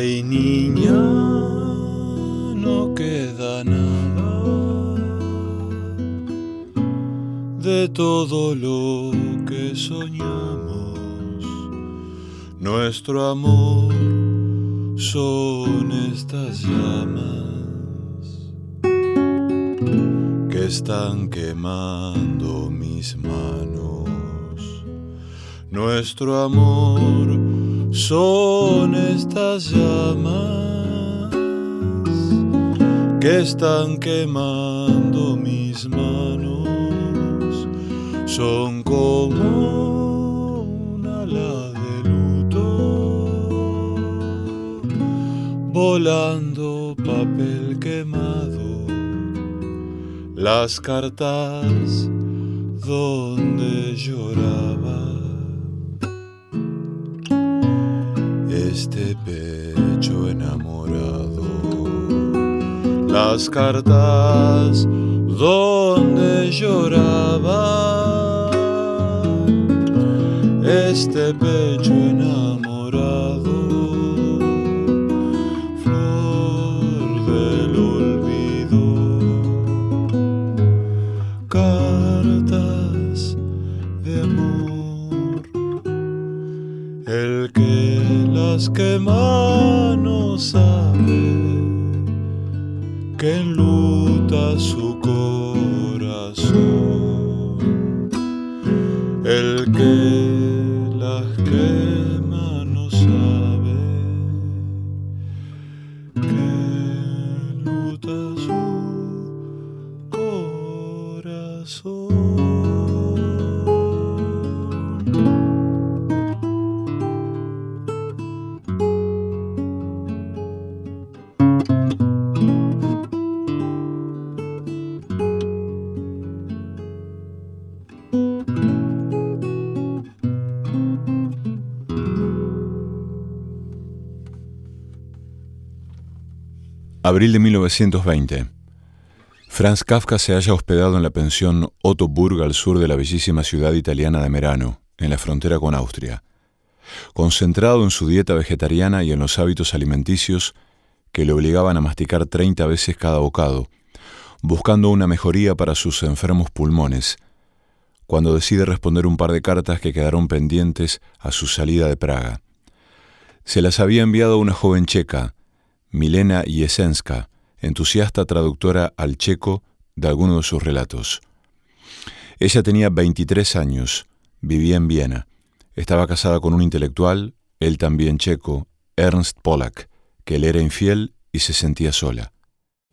Ay niña, no queda nada de todo lo que soñamos. Nuestro amor son estas llamas que están quemando mis manos. Nuestro amor son estas llamas que están quemando mis manos, son como un ala de luto, volando papel quemado, las cartas donde lloraba este pecho enamorado. Las cartas donde lloraba este pecho enamorado. Que mano Abril de 1920. Franz Kafka se halla hospedado en la pensión Otto Burg al sur de la bellísima ciudad italiana de Merano, en la frontera con Austria. Concentrado en su dieta vegetariana y en los hábitos alimenticios que le obligaban a masticar 30 veces cada bocado, buscando una mejoría para sus enfermos pulmones, cuando decide responder un par de cartas que quedaron pendientes a su salida de Praga. Se las había enviado una joven checa, Milena Jesenska, entusiasta traductora al checo de algunos de sus relatos. Ella tenía 23 años, vivía en Viena, estaba casada con un intelectual, él también checo, Ernst Pollack, que le era infiel y se sentía sola.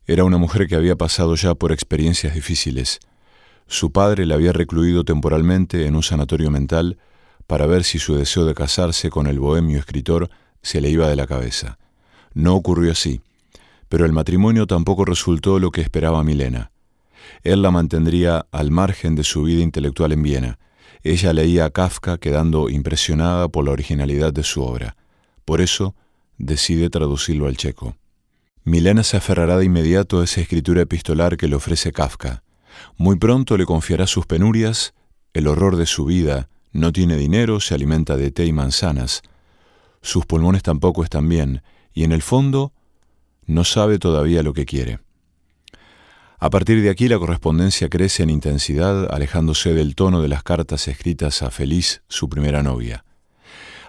Era una mujer que había pasado ya por experiencias difíciles. Su padre la había recluido temporalmente en un sanatorio mental para ver si su deseo de casarse con el bohemio escritor se le iba de la cabeza. No ocurrió así, pero el matrimonio tampoco resultó lo que esperaba Milena. Él la mantendría al margen de su vida intelectual en Viena. Ella leía a Kafka quedando impresionada por la originalidad de su obra. Por eso decide traducirlo al checo. Milena se aferrará de inmediato a esa escritura epistolar que le ofrece Kafka. Muy pronto le confiará sus penurias, el horror de su vida, no tiene dinero, se alimenta de té y manzanas. Sus pulmones tampoco están bien, y en el fondo no sabe todavía lo que quiere. A partir de aquí la correspondencia crece en intensidad, alejándose del tono de las cartas escritas a Feliz, su primera novia.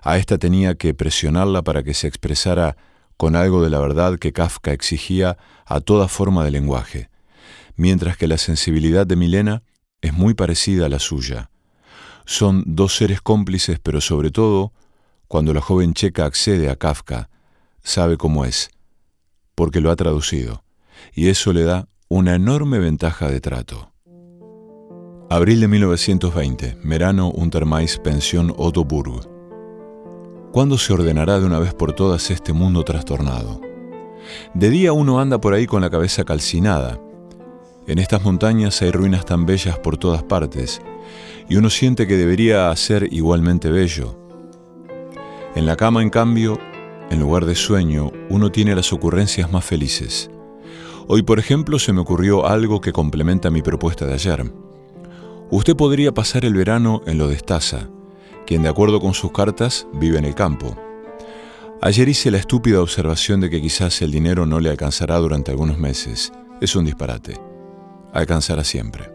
A esta tenía que presionarla para que se expresara con algo de la verdad que Kafka exigía a toda forma de lenguaje, mientras que la sensibilidad de Milena es muy parecida a la suya. Son dos seres cómplices, pero sobre todo, cuando la joven checa accede a Kafka, sabe cómo es, porque lo ha traducido, y eso le da una enorme ventaja de trato. Abril de 1920, Merano Untermais, pensión Otto Burg. ¿Cuándo se ordenará de una vez por todas este mundo trastornado? De día uno anda por ahí con la cabeza calcinada. En estas montañas hay ruinas tan bellas por todas partes, y uno siente que debería ser igualmente bello. En la cama, en cambio, en lugar de sueño, uno tiene las ocurrencias más felices. Hoy, por ejemplo, se me ocurrió algo que complementa mi propuesta de ayer. Usted podría pasar el verano en lo de Estaza, quien de acuerdo con sus cartas vive en el campo. Ayer hice la estúpida observación de que quizás el dinero no le alcanzará durante algunos meses. Es un disparate. Alcanzará siempre.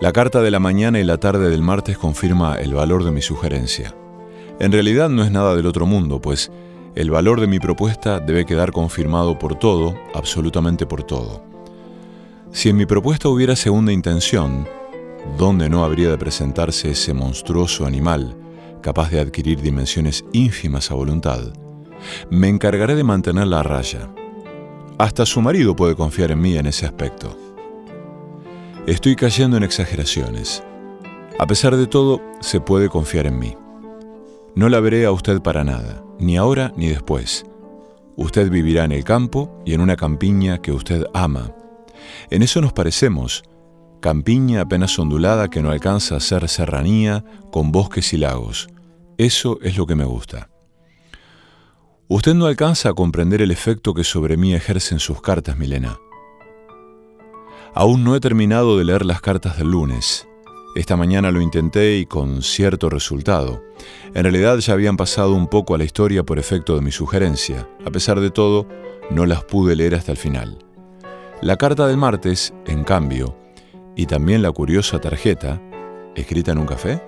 La carta de la mañana y la tarde del martes confirma el valor de mi sugerencia. En realidad no es nada del otro mundo, pues el valor de mi propuesta debe quedar confirmado por todo, absolutamente por todo. Si en mi propuesta hubiera segunda intención, ¿dónde no habría de presentarse ese monstruoso animal capaz de adquirir dimensiones ínfimas a voluntad, me encargaré de mantenerla a raya. Hasta su marido puede confiar en mí en ese aspecto. Estoy cayendo en exageraciones. A pesar de todo, se puede confiar en mí. No la veré a usted para nada, ni ahora ni después. Usted vivirá en el campo y en una campiña que usted ama. En eso nos parecemos, campiña apenas ondulada que no alcanza a ser serranía con bosques y lagos. Eso es lo que me gusta. Usted no alcanza a comprender el efecto que sobre mí ejercen sus cartas, Milena. Aún no he terminado de leer las cartas del lunes. Esta mañana lo intenté y con cierto resultado. En realidad ya habían pasado un poco a la historia por efecto de mi sugerencia. A pesar de todo, no las pude leer hasta el final. La carta del martes, en cambio, y también la curiosa tarjeta, escrita en un café,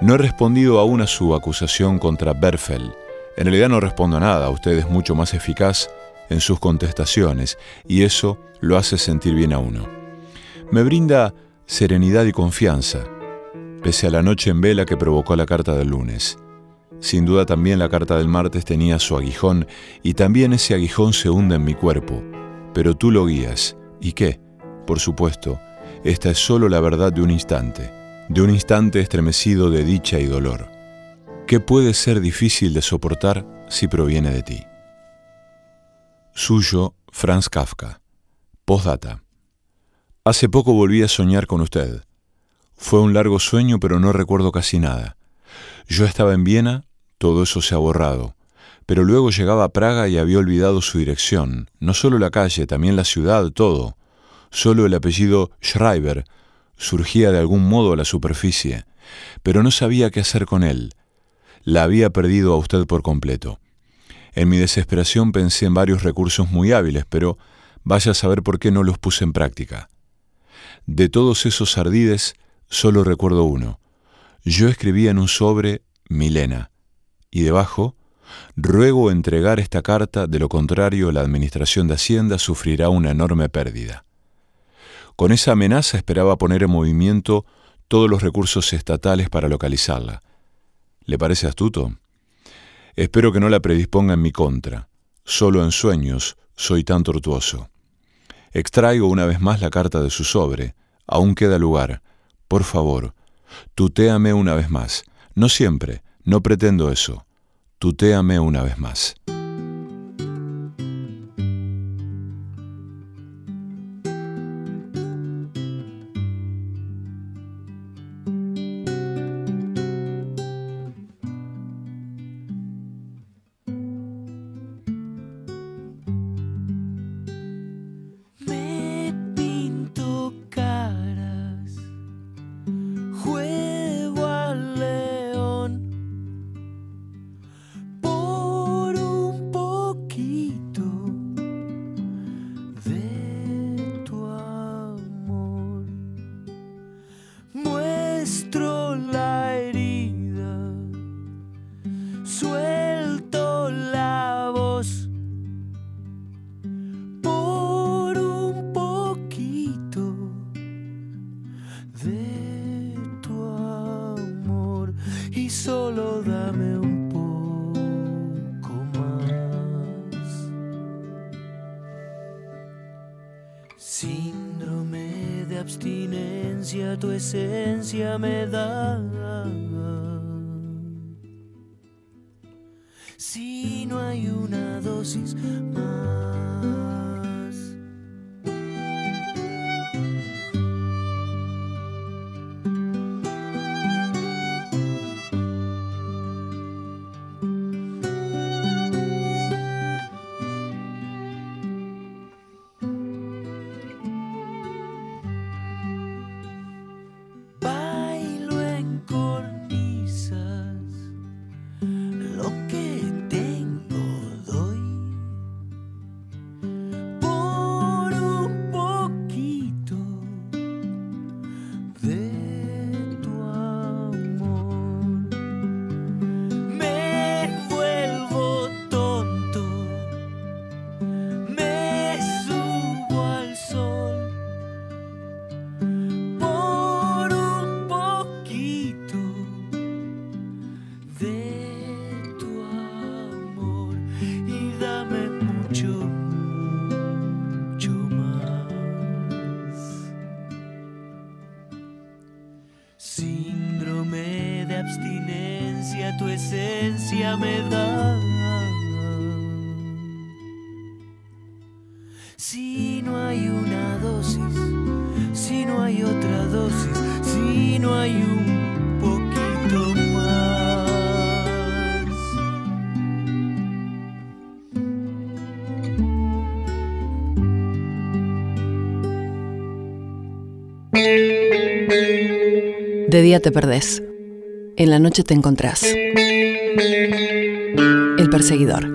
no he respondido aún a su acusación contra Berfel. En realidad no respondo a nada, usted es mucho más eficaz en sus contestaciones y eso lo hace sentir bien a uno. Me brinda serenidad y confianza, pese a la noche en vela que provocó la carta del lunes. Sin duda también la carta del martes tenía su aguijón y también ese aguijón se hunde en mi cuerpo. Pero tú lo guías. ¿Y qué? Por supuesto, esta es solo la verdad de un instante de un instante estremecido de dicha y dolor. ¿Qué puede ser difícil de soportar si proviene de ti? Suyo, Franz Kafka. Postdata. Hace poco volví a soñar con usted. Fue un largo sueño, pero no recuerdo casi nada. Yo estaba en Viena, todo eso se ha borrado, pero luego llegaba a Praga y había olvidado su dirección, no solo la calle, también la ciudad, todo. Solo el apellido Schreiber surgía de algún modo a la superficie, pero no sabía qué hacer con él. La había perdido a usted por completo. En mi desesperación pensé en varios recursos muy hábiles, pero vaya a saber por qué no los puse en práctica. De todos esos ardides, solo recuerdo uno. Yo escribía en un sobre Milena, y debajo, ruego entregar esta carta, de lo contrario la Administración de Hacienda sufrirá una enorme pérdida. Con esa amenaza esperaba poner en movimiento todos los recursos estatales para localizarla. ¿Le parece astuto? Espero que no la predisponga en mi contra. Solo en sueños soy tan tortuoso. Extraigo una vez más la carta de su sobre. Aún queda lugar. Por favor, tutéame una vez más. No siempre, no pretendo eso. Tutéame una vez más. Lo que te This De día te perdés. En la noche te encontrás. El perseguidor.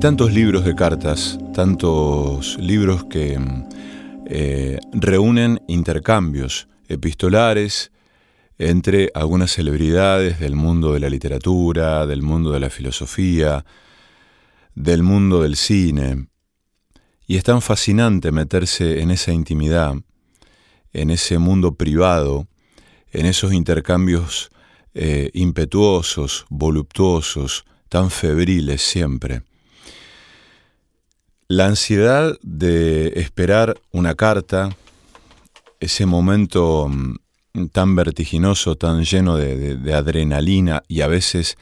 Tantos libros de cartas, tantos libros que eh, reúnen intercambios epistolares entre algunas celebridades del mundo de la literatura, del mundo de la filosofía, del mundo del cine. Y es tan fascinante meterse en esa intimidad, en ese mundo privado, en esos intercambios eh, impetuosos, voluptuosos, tan febriles siempre. La ansiedad de esperar una carta, ese momento mm, tan vertiginoso, tan lleno de, adrenalina y a veces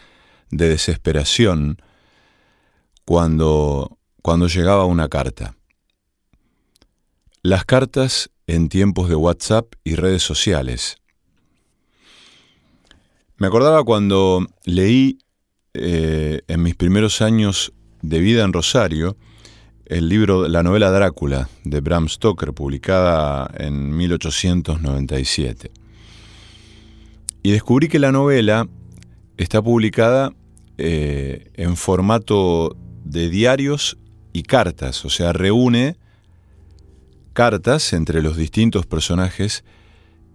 de desesperación, cuando, cuando llegaba una carta. Las cartas en tiempos de WhatsApp y redes sociales. Me acordaba cuando leí eh, en mis primeros años de vida en Rosario el libro, la novela Drácula de Bram Stoker, publicada en 1897. Y descubrí que la novela está publicada eh, en formato de diarios y cartas, o sea, reúne cartas entre los distintos personajes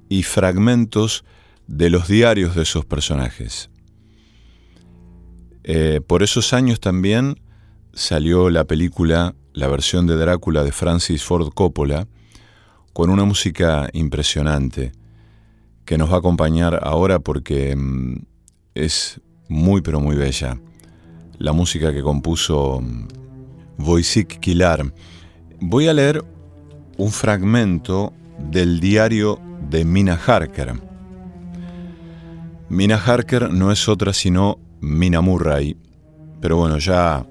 y fragmentos de los diarios de esos personajes. Eh, por esos años también salió la película, la versión de Drácula de Francis Ford Coppola, con una música impresionante que nos va a acompañar ahora porque mm, es muy pero muy bella. La música que compuso mm, Wojciech Kilar. Voy a leer un fragmento del diario de Mina Harker Mina Harker no es otra sino Mina Murray, pero bueno, ya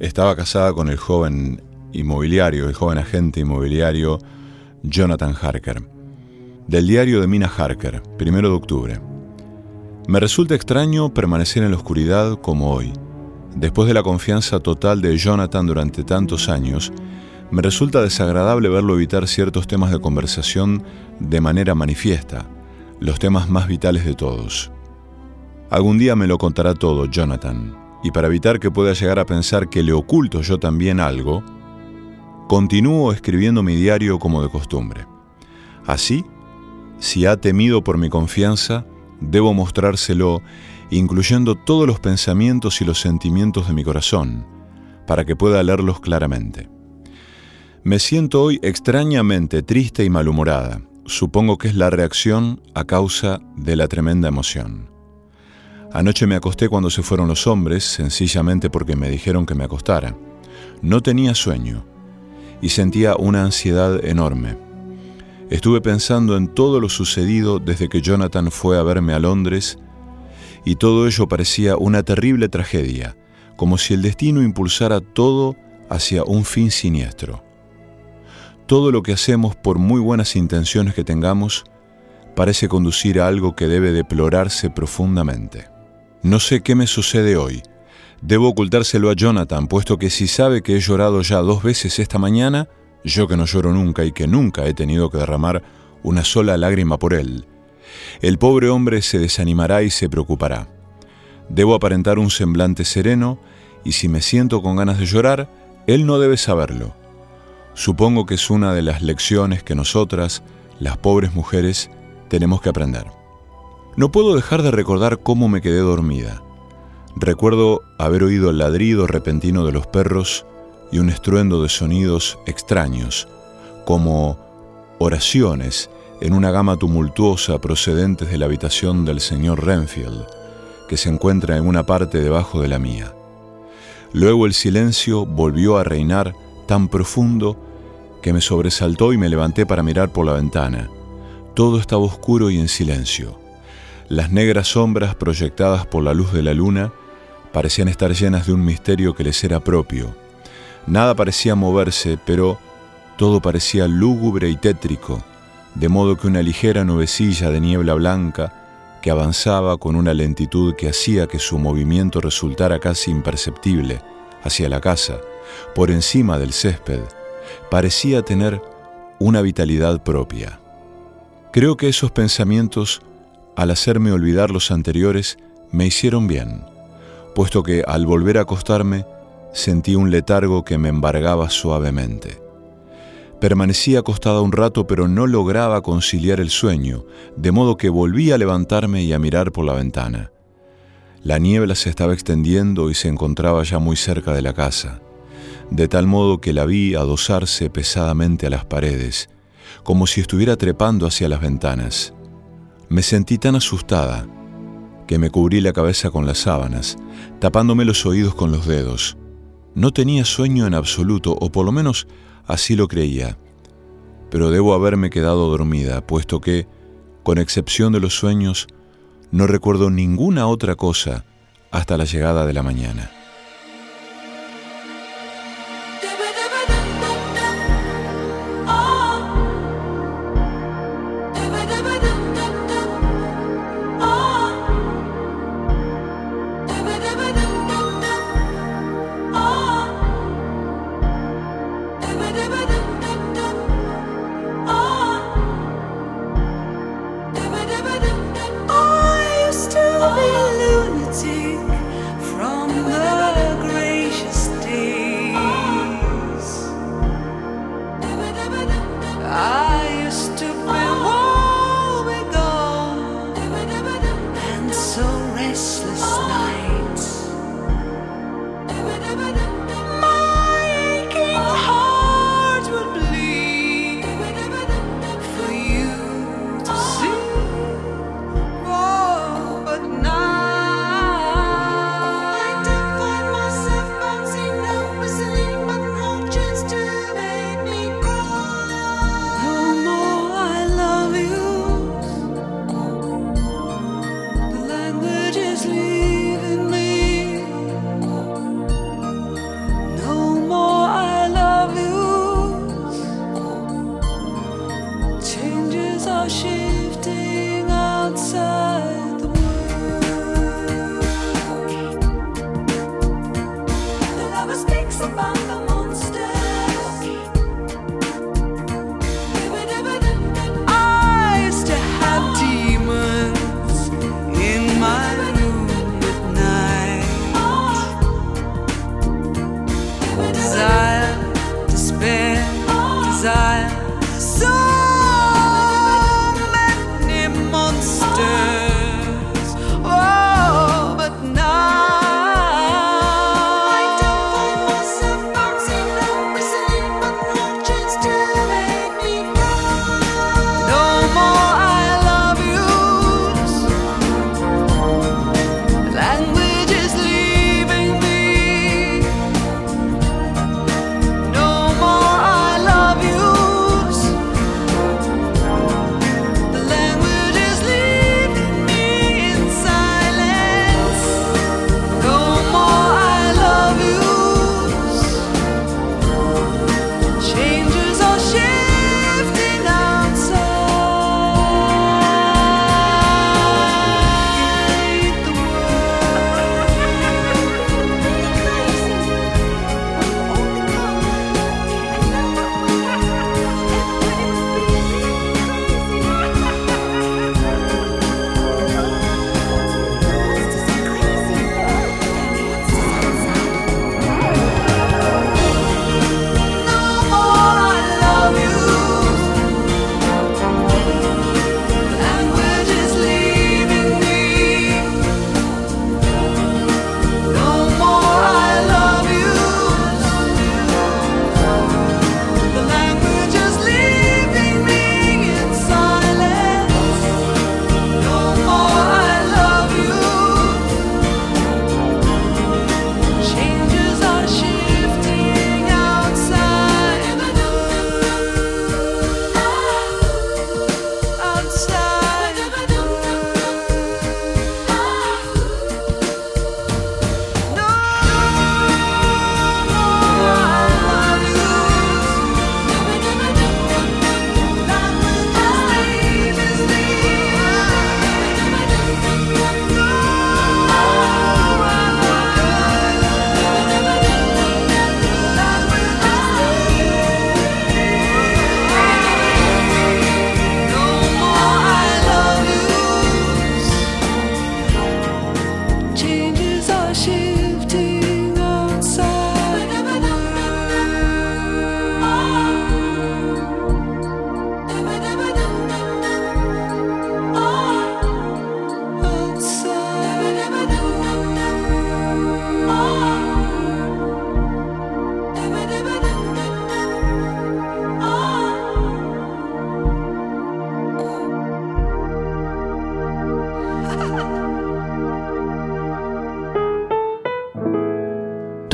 estaba casada con el joven inmobiliario, el joven agente inmobiliario Jonathan Harker. Del diario de Mina Harker, primero de octubre. Me resulta extraño permanecer en la oscuridad como hoy. Después de la confianza total de Jonathan durante tantos años, me resulta desagradable verlo evitar ciertos temas de conversación de manera manifiesta los temas más vitales de todos. Algún día me lo contará todo, Jonathan, y para evitar que pueda llegar a pensar que le oculto yo también algo, continúo escribiendo mi diario como de costumbre. Así, si ha temido por mi confianza, debo mostrárselo, incluyendo todos los pensamientos y los sentimientos de mi corazón, para que pueda leerlos claramente. Me siento hoy extrañamente triste y malhumorada, Supongo que es la reacción a causa de la tremenda emoción. Anoche me acosté cuando se fueron los hombres, sencillamente porque me dijeron que me acostara. No tenía sueño y sentía una ansiedad enorme. Estuve pensando en todo lo sucedido desde que Jonathan fue a verme a Londres y todo ello parecía una terrible tragedia, como si el destino impulsara todo hacia un fin siniestro. Todo lo que hacemos, por muy buenas intenciones que tengamos, parece conducir a algo que debe deplorarse profundamente. No sé qué me sucede hoy. Debo ocultárselo a Jonathan, puesto que si sabe que he llorado ya dos veces esta mañana, yo que no lloro nunca y que nunca he tenido que derramar una sola lágrima por él, el pobre hombre se desanimará y se preocupará. Debo aparentar un semblante sereno, y si me siento con ganas de llorar, él no debe saberlo. Supongo que es una de las lecciones que nosotras, las pobres mujeres, tenemos que aprender. No puedo dejar de recordar cómo me quedé dormida. Recuerdo haber oído el ladrido repentino de los perros y un estruendo de sonidos extraños, como oraciones en una gama tumultuosa procedentes de la habitación del señor Renfield, que se encuentra en una parte debajo de la mía. Luego el silencio volvió a reinar tan profundo que me sobresaltó y me levanté para mirar por la ventana. Todo estaba oscuro y en silencio. Las negras sombras proyectadas por la luz de la luna parecían estar llenas de un misterio que les era propio. Nada parecía moverse, pero todo parecía lúgubre y tétrico, de modo que una ligera nubecilla de niebla blanca que avanzaba con una lentitud que hacía que su movimiento resultara casi imperceptible hacia la casa, por encima del césped, parecía tener una vitalidad propia. Creo que esos pensamientos, al hacerme olvidar los anteriores, me hicieron bien, puesto que al volver a acostarme sentí un letargo que me embargaba suavemente. Permanecí acostada un rato pero no lograba conciliar el sueño, de modo que volví a levantarme y a mirar por la ventana. La niebla se estaba extendiendo y se encontraba ya muy cerca de la casa, de tal modo que la vi adosarse pesadamente a las paredes, como si estuviera trepando hacia las ventanas. Me sentí tan asustada que me cubrí la cabeza con las sábanas, tapándome los oídos con los dedos. No tenía sueño en absoluto, o por lo menos así lo creía, pero debo haberme quedado dormida, puesto que, con excepción de los sueños, no recuerdo ninguna otra cosa hasta la llegada de la mañana.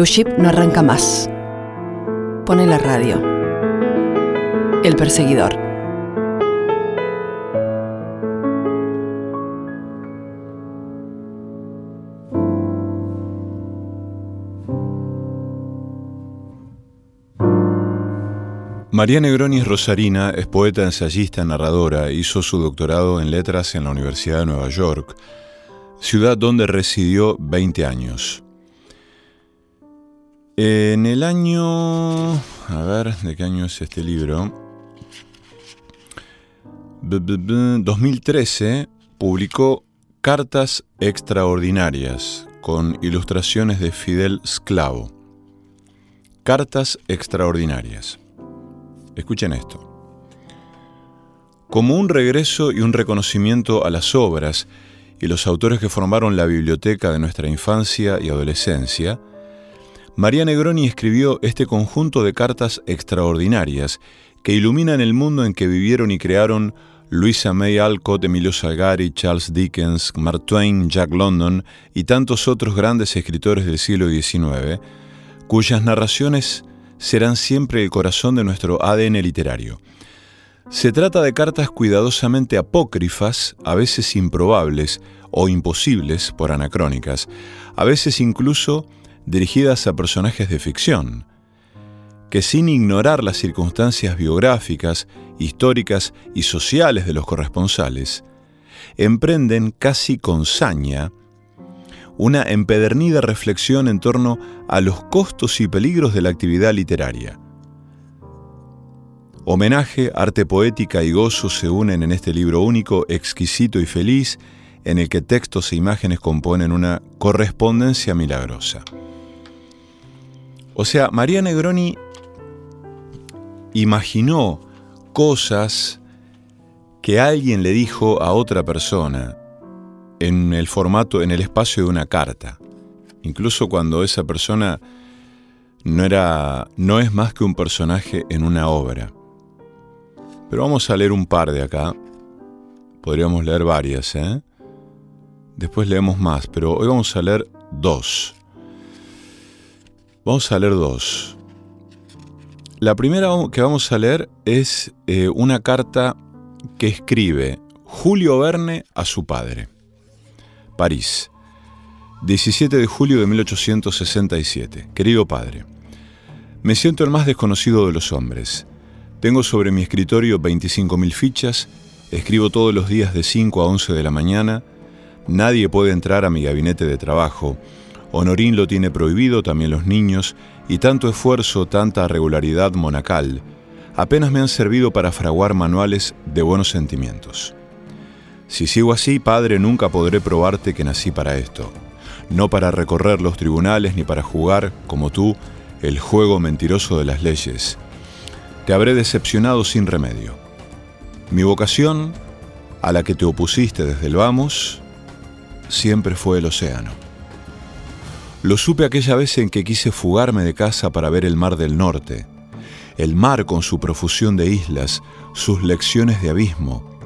No arranca más. Pone la radio. El perseguidor. María Negroni es rosarina, es poeta, ensayista, narradora, hizo su doctorado en letras en la Universidad de Nueva York, ciudad donde residió 20 años. En el año... A ver, ¿de qué año es este libro? 2013 publicó Cartas Extraordinarias con ilustraciones de Fidel Sclavo. Cartas Extraordinarias. Escuchen esto. Como un regreso y un reconocimiento a las obras y los autores que formaron la biblioteca de nuestra infancia y adolescencia, María Negroni escribió este conjunto de cartas extraordinarias que iluminan el mundo en que vivieron y crearon Luisa May Alcott, Emilio Salgari, Charles Dickens, Mark Twain, Jack London y tantos otros grandes escritores del siglo XIX, cuyas narraciones serán siempre el corazón de nuestro ADN literario. Se trata de cartas cuidadosamente apócrifas, a veces improbables o imposibles por anacrónicas, a veces incluso dirigidas a personajes de ficción, que sin ignorar las circunstancias biográficas, históricas y sociales de los corresponsales, emprenden casi con saña una empedernida reflexión en torno a los costos y peligros de la actividad literaria. Homenaje, arte poética y gozo se unen en este libro único, exquisito y feliz, en el que textos e imágenes componen una correspondencia milagrosa. O sea, María Negroni imaginó cosas que alguien le dijo a otra persona en el formato, en el espacio de una carta. Incluso cuando esa persona no era no es más que un personaje en una obra. Pero vamos a leer un par de acá. Podríamos leer varias, ¿eh? Después leemos más, pero hoy vamos a leer dos. Vamos a leer dos. La primera que vamos a leer es eh, una carta que escribe Julio Verne a su padre. París, 17 de julio de 1867. Querido padre, me siento el más desconocido de los hombres. Tengo sobre mi escritorio 25.000 fichas, escribo todos los días de 5 a 11 de la mañana, nadie puede entrar a mi gabinete de trabajo, Honorín lo tiene prohibido, también los niños, y tanto esfuerzo, tanta regularidad monacal, apenas me han servido para fraguar manuales de buenos sentimientos. Si sigo así, Padre, nunca podré probarte que nací para esto, no para recorrer los tribunales ni para jugar, como tú, el juego mentiroso de las leyes. Te habré decepcionado sin remedio. Mi vocación, a la que te opusiste desde el vamos, siempre fue el océano. Lo supe aquella vez en que quise fugarme de casa para ver el mar del norte, el mar con su profusión de islas, sus lecciones de abismo,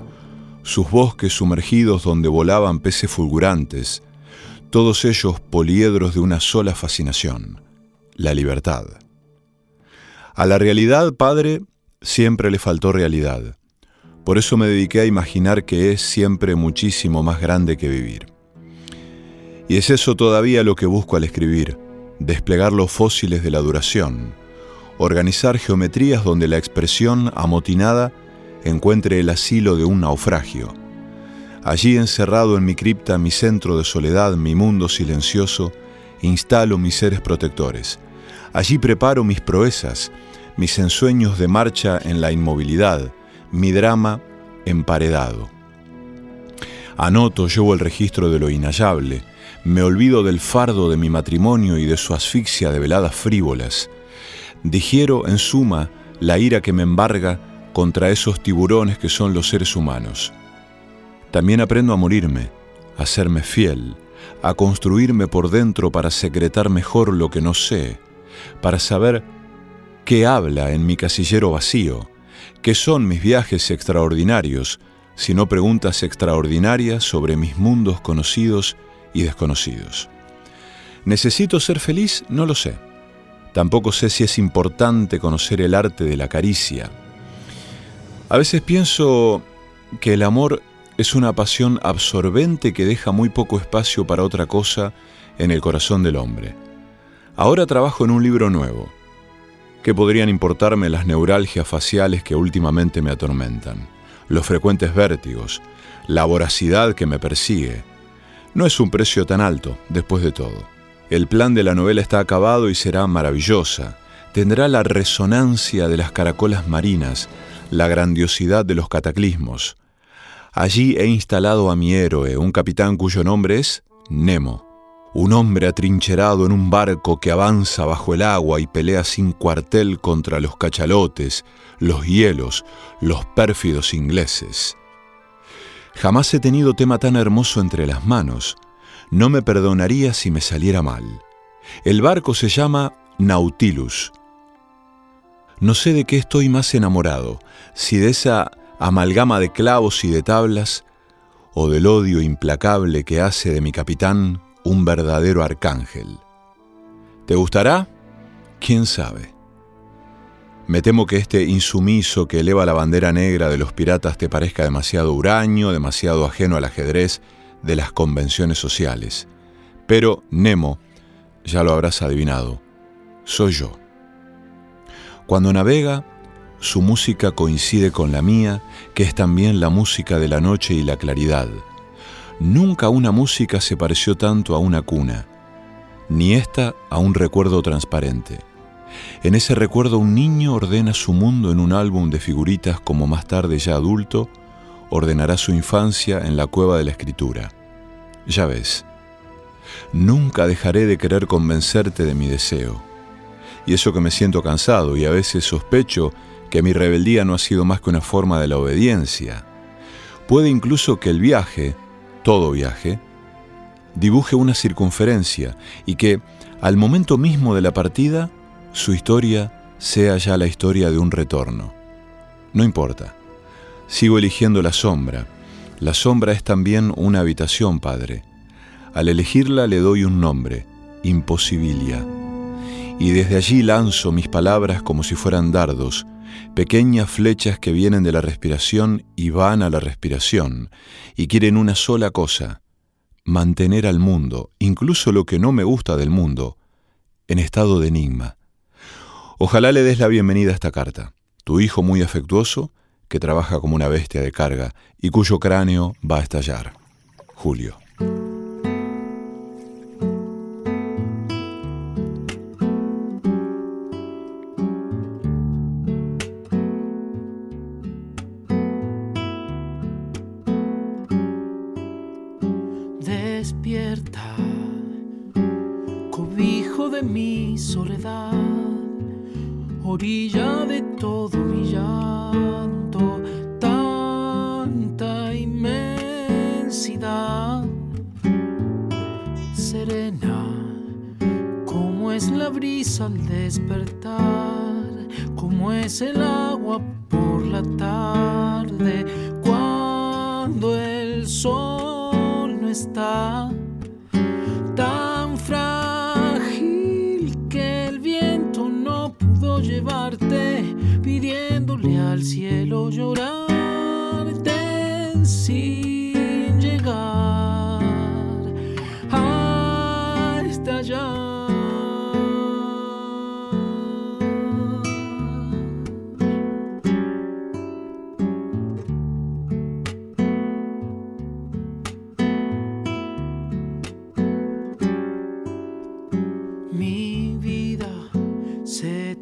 sus bosques sumergidos donde volaban peces fulgurantes, todos ellos poliedros de una sola fascinación, la libertad. A la realidad, Padre, siempre le faltó realidad. Por eso me dediqué a imaginar que es siempre muchísimo más grande que vivir. Y es eso todavía lo que busco al escribir, desplegar los fósiles de la duración, organizar geometrías donde la expresión amotinada encuentre el asilo de un naufragio. Allí encerrado en mi cripta, mi centro de soledad, mi mundo silencioso, instalo mis seres protectores. Allí preparo mis proezas, mis ensueños de marcha en la inmovilidad, mi drama emparedado. Anoto, llevo el registro de lo inhallable, me olvido del fardo de mi matrimonio y de su asfixia de veladas frívolas. Digiero, en suma, la ira que me embarga contra esos tiburones que son los seres humanos. También aprendo a morirme, a serme fiel, a construirme por dentro para secretar mejor lo que no sé, para saber qué habla en mi casillero vacío, qué son mis viajes extraordinarios, sino preguntas extraordinarias sobre mis mundos conocidos y desconocidos. ¿Necesito ser feliz? No lo sé. Tampoco sé si es importante conocer el arte de la caricia. A veces pienso que el amor es una pasión absorbente que deja muy poco espacio para otra cosa en el corazón del hombre. Ahora trabajo en un libro nuevo. ¿Qué podrían importarme las neuralgias faciales que últimamente me atormentan? Los frecuentes vértigos, la voracidad que me persigue. No es un precio tan alto, después de todo. El plan de la novela está acabado y será maravillosa. Tendrá la resonancia de las caracolas marinas, la grandiosidad de los cataclismos. Allí he instalado a mi héroe, un capitán cuyo nombre es Nemo, un hombre atrincherado en un barco que avanza bajo el agua y pelea sin cuartel contra los cachalotes, los hielos, los pérfidos ingleses. Jamás he tenido tema tan hermoso entre las manos, no me perdonaría si me saliera mal. El barco se llama Nautilus. No sé de qué estoy más enamorado, si de esa amalgama de clavos y de tablas, o del odio implacable que hace de mi capitán un verdadero arcángel. ¿Te gustará? ¿Quién sabe? Me temo que este insumiso que eleva la bandera negra de los piratas te parezca demasiado huraño, demasiado ajeno al ajedrez de las convenciones sociales. Pero Nemo, ya lo habrás adivinado, soy yo. Cuando navega, su música coincide con la mía, que es también la música de la noche y la claridad. Nunca una música se pareció tanto a una cuna, ni esta a un recuerdo transparente. En ese recuerdo un niño ordena su mundo en un álbum de figuritas como más tarde ya adulto ordenará su infancia en la cueva de la escritura. Ya ves, nunca dejaré de querer convencerte de mi deseo. Y eso que me siento cansado y a veces sospecho que mi rebeldía no ha sido más que una forma de la obediencia. Puede incluso que el viaje, todo viaje, dibuje una circunferencia y que, al momento mismo de la partida, su historia sea ya la historia de un retorno. No importa. Sigo eligiendo la sombra. La sombra es también una habitación, Padre. Al elegirla le doy un nombre, imposibilia. Y desde allí lanzo mis palabras como si fueran dardos, pequeñas flechas que vienen de la respiración y van a la respiración, y quieren una sola cosa, mantener al mundo, incluso lo que no me gusta del mundo, en estado de enigma. Ojalá le des la bienvenida a esta carta. Tu hijo muy afectuoso, que trabaja como una bestia de carga y cuyo cráneo va a estallar. Julio. Al despertar, como es el agua por la tarde, cuando el sol no está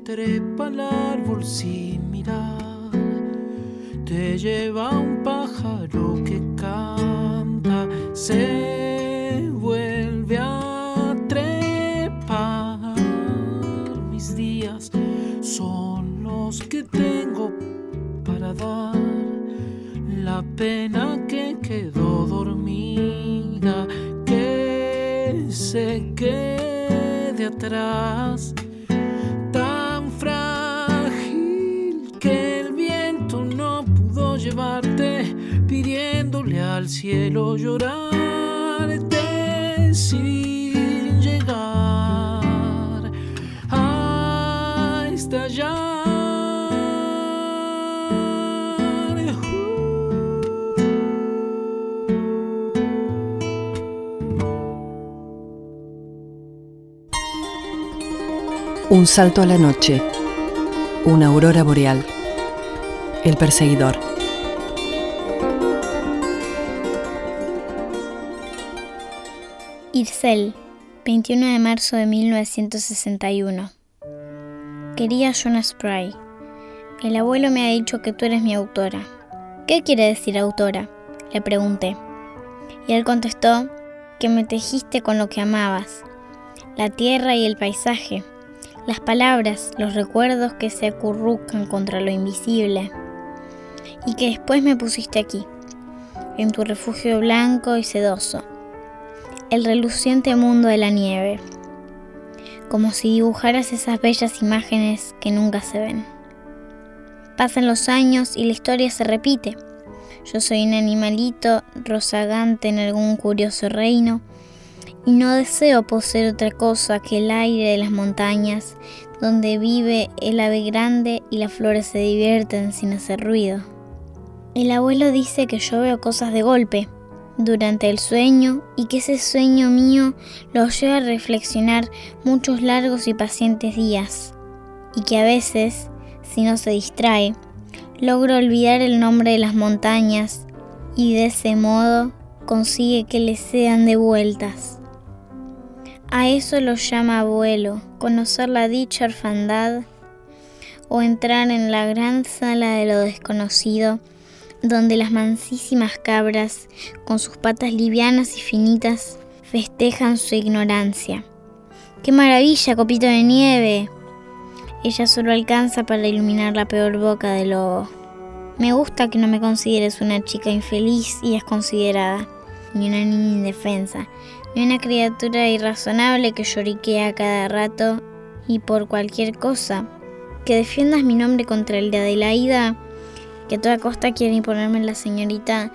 trepa al árbol sin mirar. Te lleva un pájaro que canta, se vuelve a trepar. Mis días son los que tengo para dar. La pena que quedó dormida, que se quede atrás. observarte, pidiéndole al cielo llorarte sin llegar a estallar. Un salto a la noche, una aurora boreal. El perseguidor. Ircel, 21 de marzo de 1961. Quería Jonas Spray. El abuelo me ha dicho que tú eres mi autora. ¿Qué quiere decir autora? Le pregunté. Y él contestó que me tejiste con lo que amabas, la tierra y el paisaje, las palabras, los recuerdos que se acurrucan contra lo invisible, y que después me pusiste aquí, en tu refugio blanco y sedoso, el reluciente mundo de la nieve, como si dibujaras esas bellas imágenes que nunca se ven. Pasan los años y la historia se repite yo soy un animalito rozagante en algún curioso reino y no deseo poseer otra cosa que el aire de las montañas, donde vive el ave grande y las flores se divierten sin hacer ruido. El abuelo dice que yo veo cosas de golpe durante el sueño y que ese sueño mío lo lleva a reflexionar muchos largos y pacientes días y que a veces, si no se distrae, logro olvidar el nombre de las montañas y de ese modo consigue que le sean devueltas. A eso lo llama abuelo, conocer la dicha orfandad o entrar en la gran sala de lo desconocido, donde las mansísimas cabras, con sus patas livianas y finitas, festejan su ignorancia. ¡Qué maravilla, copito de nieve! Ella solo alcanza para iluminar la peor boca del lobo. Me gusta que no me consideres una chica infeliz y desconsiderada, ni una niña indefensa, ni una criatura irrazonable que lloriquea cada rato y por cualquier cosa. Que defiendas mi nombre contra el de Adelaida, que a toda costa quiere imponerme la señorita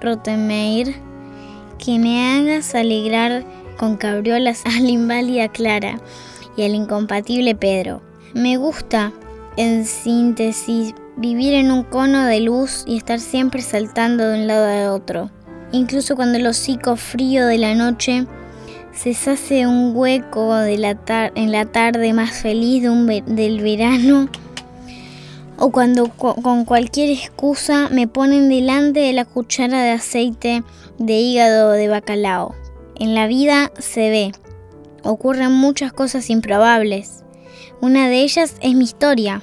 Rottenmeier, que me hagas alegrar con cabriolas a la inválida Clara y al incompatible Pedro. Me gusta, en síntesis, vivir en un cono de luz y estar siempre saltando de un lado a otro. Incluso cuando el hocico frío de la noche se hace un hueco de la en la tarde más feliz del verano, o cuando con cualquier excusa me ponen delante de la cuchara de aceite de hígado de bacalao. En la vida se ve, ocurren muchas cosas improbables. Una de ellas es mi historia.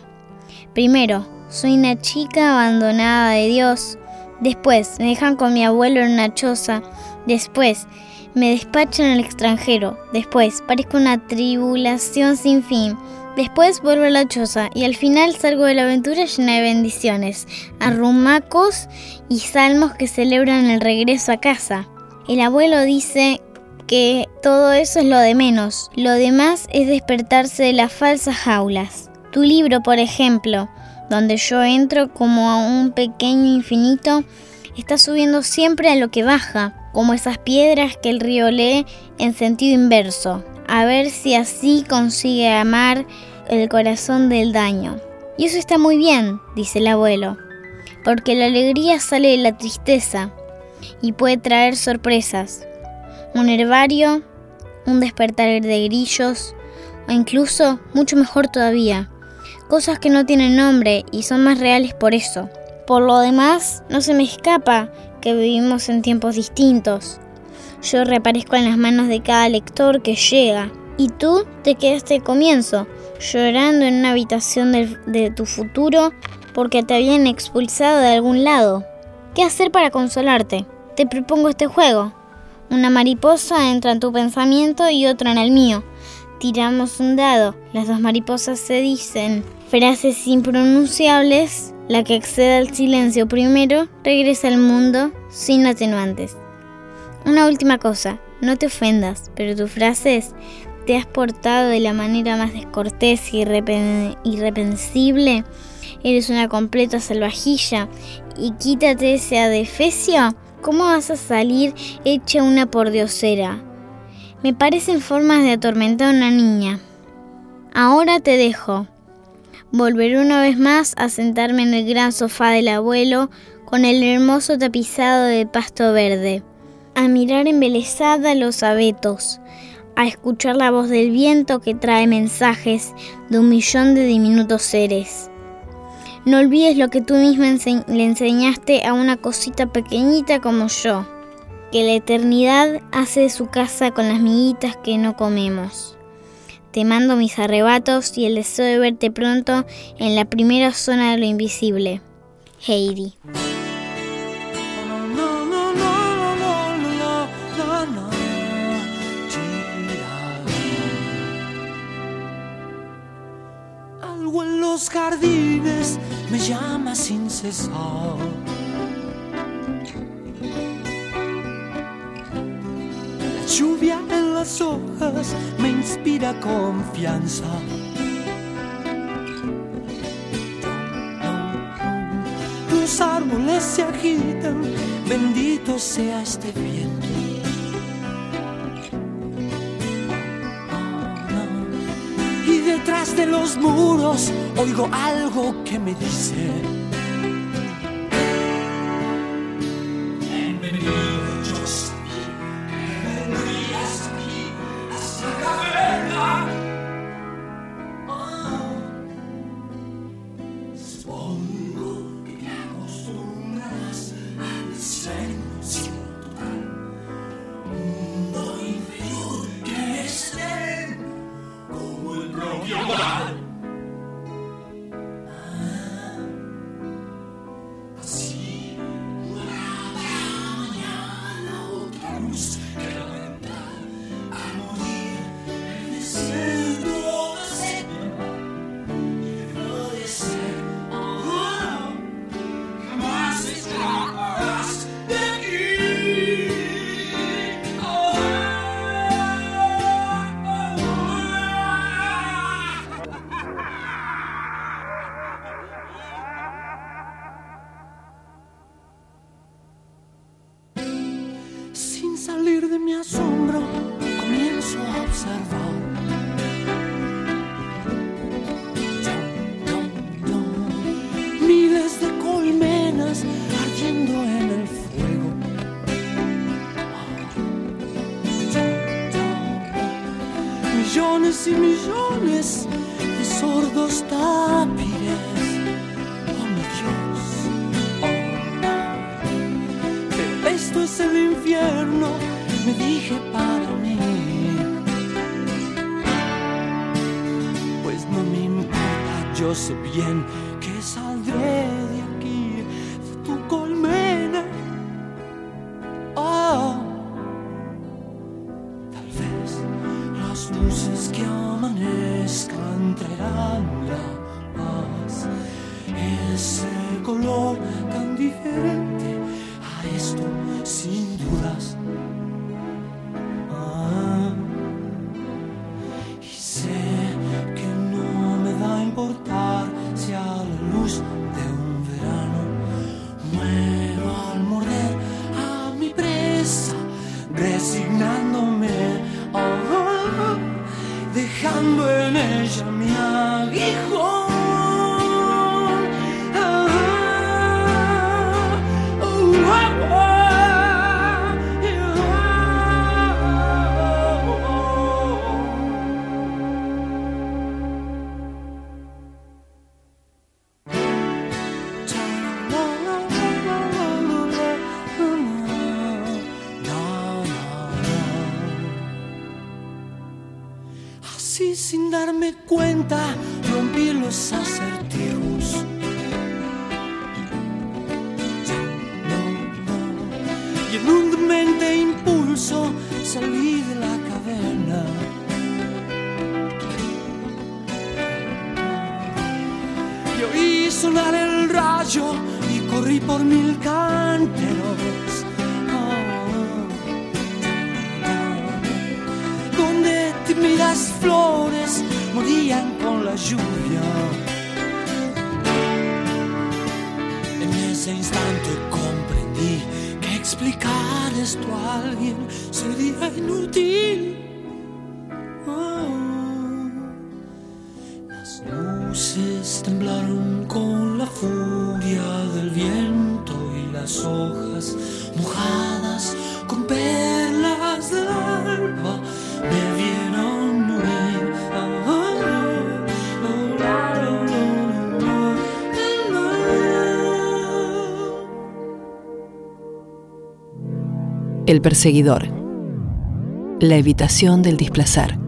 Primero, soy una chica abandonada de Dios. Después, me dejan con mi abuelo en una choza. Después, me despachan al extranjero. Después, parezco una tribulación sin fin. Después vuelvo a la choza y al final salgo de la aventura llena de bendiciones, arrumacos y salmos que celebran el regreso a casa. El abuelo dice que todo eso es lo de menos, lo demás es despertarse de las falsas jaulas. Tu libro, por ejemplo, donde yo entro como a un pequeño infinito, está subiendo siempre a lo que baja, como esas piedras que el río lee en sentido inverso, a ver si así consigue amar el corazón del daño. Y eso está muy bien, dice el abuelo, porque la alegría sale de la tristeza y puede traer sorpresas un herbario, un despertar de grillos o incluso, mucho mejor todavía, cosas que no tienen nombre y son más reales por eso. Por lo demás, no se me escapa que vivimos en tiempos distintos. Yo reaparezco en las manos de cada lector que llega y tú te quedaste al comienzo, llorando en una habitación de, tu futuro porque te habían expulsado de algún lado. ¿Qué hacer para consolarte? Te propongo este juego. Una mariposa entra en tu pensamiento y otra en el mío. Tiramos un dado. Las dos mariposas se dicen frases impronunciables. La que exceda el silencio primero regresa al mundo sin atenuantes. Una última cosa. No te ofendas, pero tus frases te has portado de la manera más descortés y irrepensible. Eres una completa salvajilla y quítate ese adefesio ¿Cómo vas a salir hecha una pordiosera? Me parecen formas de atormentar a una niña. Ahora te dejo. Volveré una vez más a sentarme en el gran sofá del abuelo con el hermoso tapizado de pasto verde, a mirar embelesada los abetos, a escuchar la voz del viento que trae mensajes de un millón de diminutos seres. No olvides lo que tú misma le enseñaste a una cosita pequeñita como yo, que la eternidad hace de su casa con las miguitas que no comemos. Te mando mis arrebatos y el deseo de verte pronto en la primera zona de lo invisible. Heidi. Los jardines me llama sin cesar. La lluvia en las hojas me inspira confianza. Los árboles se agitan, bendito sea este viento. Detrás de los muros oigo algo que me dice. Yo sé bien que saldré alguien sería inútil. Perseguidor. La evitación del displacer.